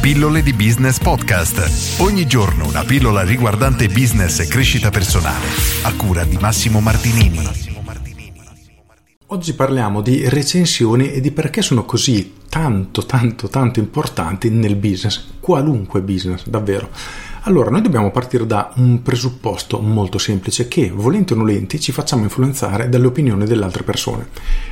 Pillole di Business Podcast. Ogni giorno una pillola riguardante business e crescita personale. A cura di Massimo Martinini. Oggi parliamo di recensioni e di perché sono così tanto, tanto, tanto importanti nel business, qualunque business, davvero. Allora, noi dobbiamo partire da un presupposto molto semplice che, volenti o nolenti, ci facciamo influenzare dalle opinioni delle altre persone.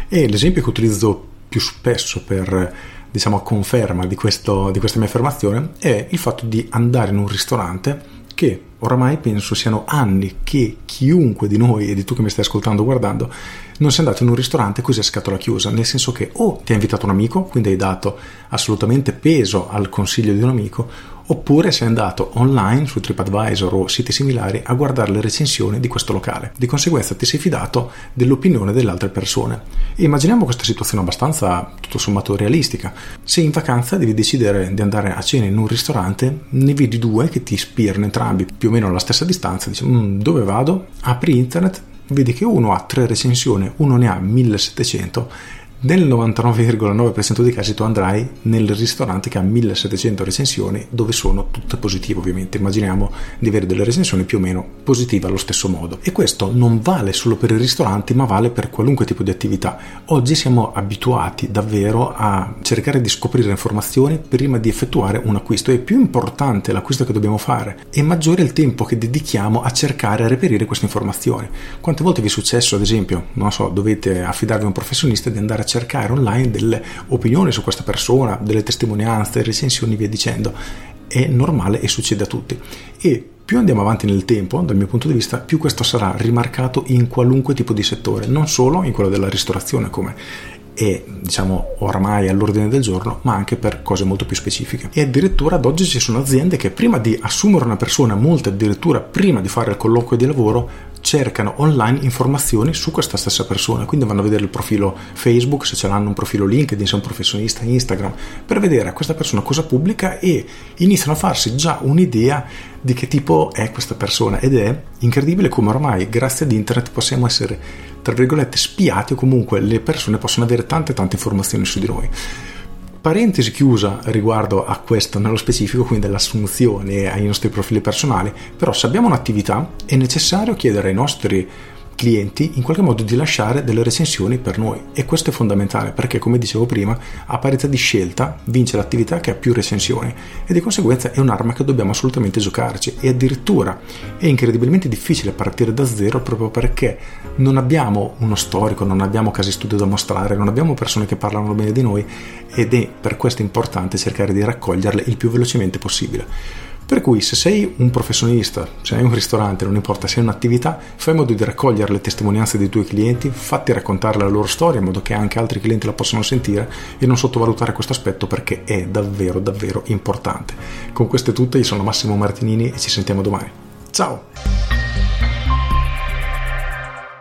E l'esempio che utilizzo più spesso per diciamo, conferma di, questo, di questa mia affermazione è il fatto di andare in un ristorante che oramai penso siano anni che chiunque di noi e di tu che mi stai ascoltando o guardando non sei andato in un ristorante così a scatola chiusa, nel senso che o ti ha invitato un amico, quindi hai dato assolutamente peso al consiglio di un amico, oppure sei andato online su TripAdvisor o siti similari a guardare le recensioni di questo locale. Di conseguenza ti sei fidato dell'opinione delle altre persone. Immaginiamo questa situazione abbastanza tutto sommato realistica. Se in vacanza devi decidere di andare a cena in un ristorante, ne vedi due che ti ispirano entrambi più o meno alla stessa distanza, dici mm, dove vado? Apri internet, vedi che uno ha tre recensioni, uno ne ha 1700 nel 99,9% dei casi tu andrai nel ristorante che ha 1700 recensioni dove sono tutte positive ovviamente. Immaginiamo di avere delle recensioni più o meno positive allo stesso modo. E questo non vale solo per i ristoranti ma vale per qualunque tipo di attività. Oggi siamo abituati davvero a cercare di scoprire informazioni prima di effettuare un acquisto e più importante l'acquisto che dobbiamo fare e maggiore il tempo che dedichiamo a cercare a reperire queste informazioni. Quante volte vi è successo ad esempio, non so, dovete affidarvi a un professionista di andare a cercare online delle opinioni su questa persona, delle testimonianze, recensioni, via dicendo. È normale e succede a tutti. E più andiamo avanti nel tempo, dal mio punto di vista, più questo sarà rimarcato in qualunque tipo di settore, non solo in quello della ristorazione, come è diciamo oramai all'ordine del giorno, ma anche per cose molto più specifiche. E addirittura ad oggi ci sono aziende che prima di assumere una persona, molte addirittura prima di fare il colloquio di lavoro, cercano online informazioni su questa stessa persona, quindi vanno a vedere il profilo Facebook, se ce l'hanno un profilo LinkedIn, se è un professionista Instagram, per vedere questa persona cosa pubblica e iniziano a farsi già un'idea di che tipo è questa persona ed è incredibile come ormai grazie ad internet possiamo essere tra virgolette spiati o comunque le persone possono avere tante tante informazioni su di noi. Parentesi chiusa riguardo a questo nello specifico, quindi all'assunzione ai nostri profili personali, però se abbiamo un'attività è necessario chiedere ai nostri clienti in qualche modo di lasciare delle recensioni per noi e questo è fondamentale perché come dicevo prima a parità di scelta vince l'attività che ha più recensioni e di conseguenza è un'arma che dobbiamo assolutamente giocarci e addirittura è incredibilmente difficile partire da zero proprio perché non abbiamo uno storico, non abbiamo casi studio da mostrare, non abbiamo persone che parlano bene di noi ed è per questo importante cercare di raccoglierle il più velocemente possibile. Per cui se sei un professionista, se hai un ristorante, non importa, se hai un'attività, fai in modo di raccogliere le testimonianze dei tuoi clienti, fatti raccontare la loro storia in modo che anche altri clienti la possano sentire e non sottovalutare questo aspetto perché è davvero davvero importante. Con questo è tutto, io sono Massimo Martinini e ci sentiamo domani. Ciao!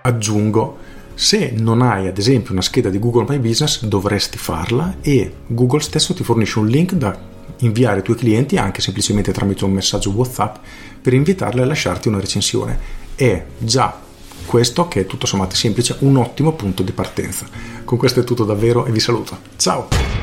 Aggiungo se non hai ad esempio una scheda di Google My Business dovresti farla e Google stesso ti fornisce un link da inviare ai tuoi clienti anche semplicemente tramite un messaggio WhatsApp per invitarli a lasciarti una recensione. È già questo, che è tutto sommato semplice, un ottimo punto di partenza. Con questo è tutto davvero e vi saluto. Ciao!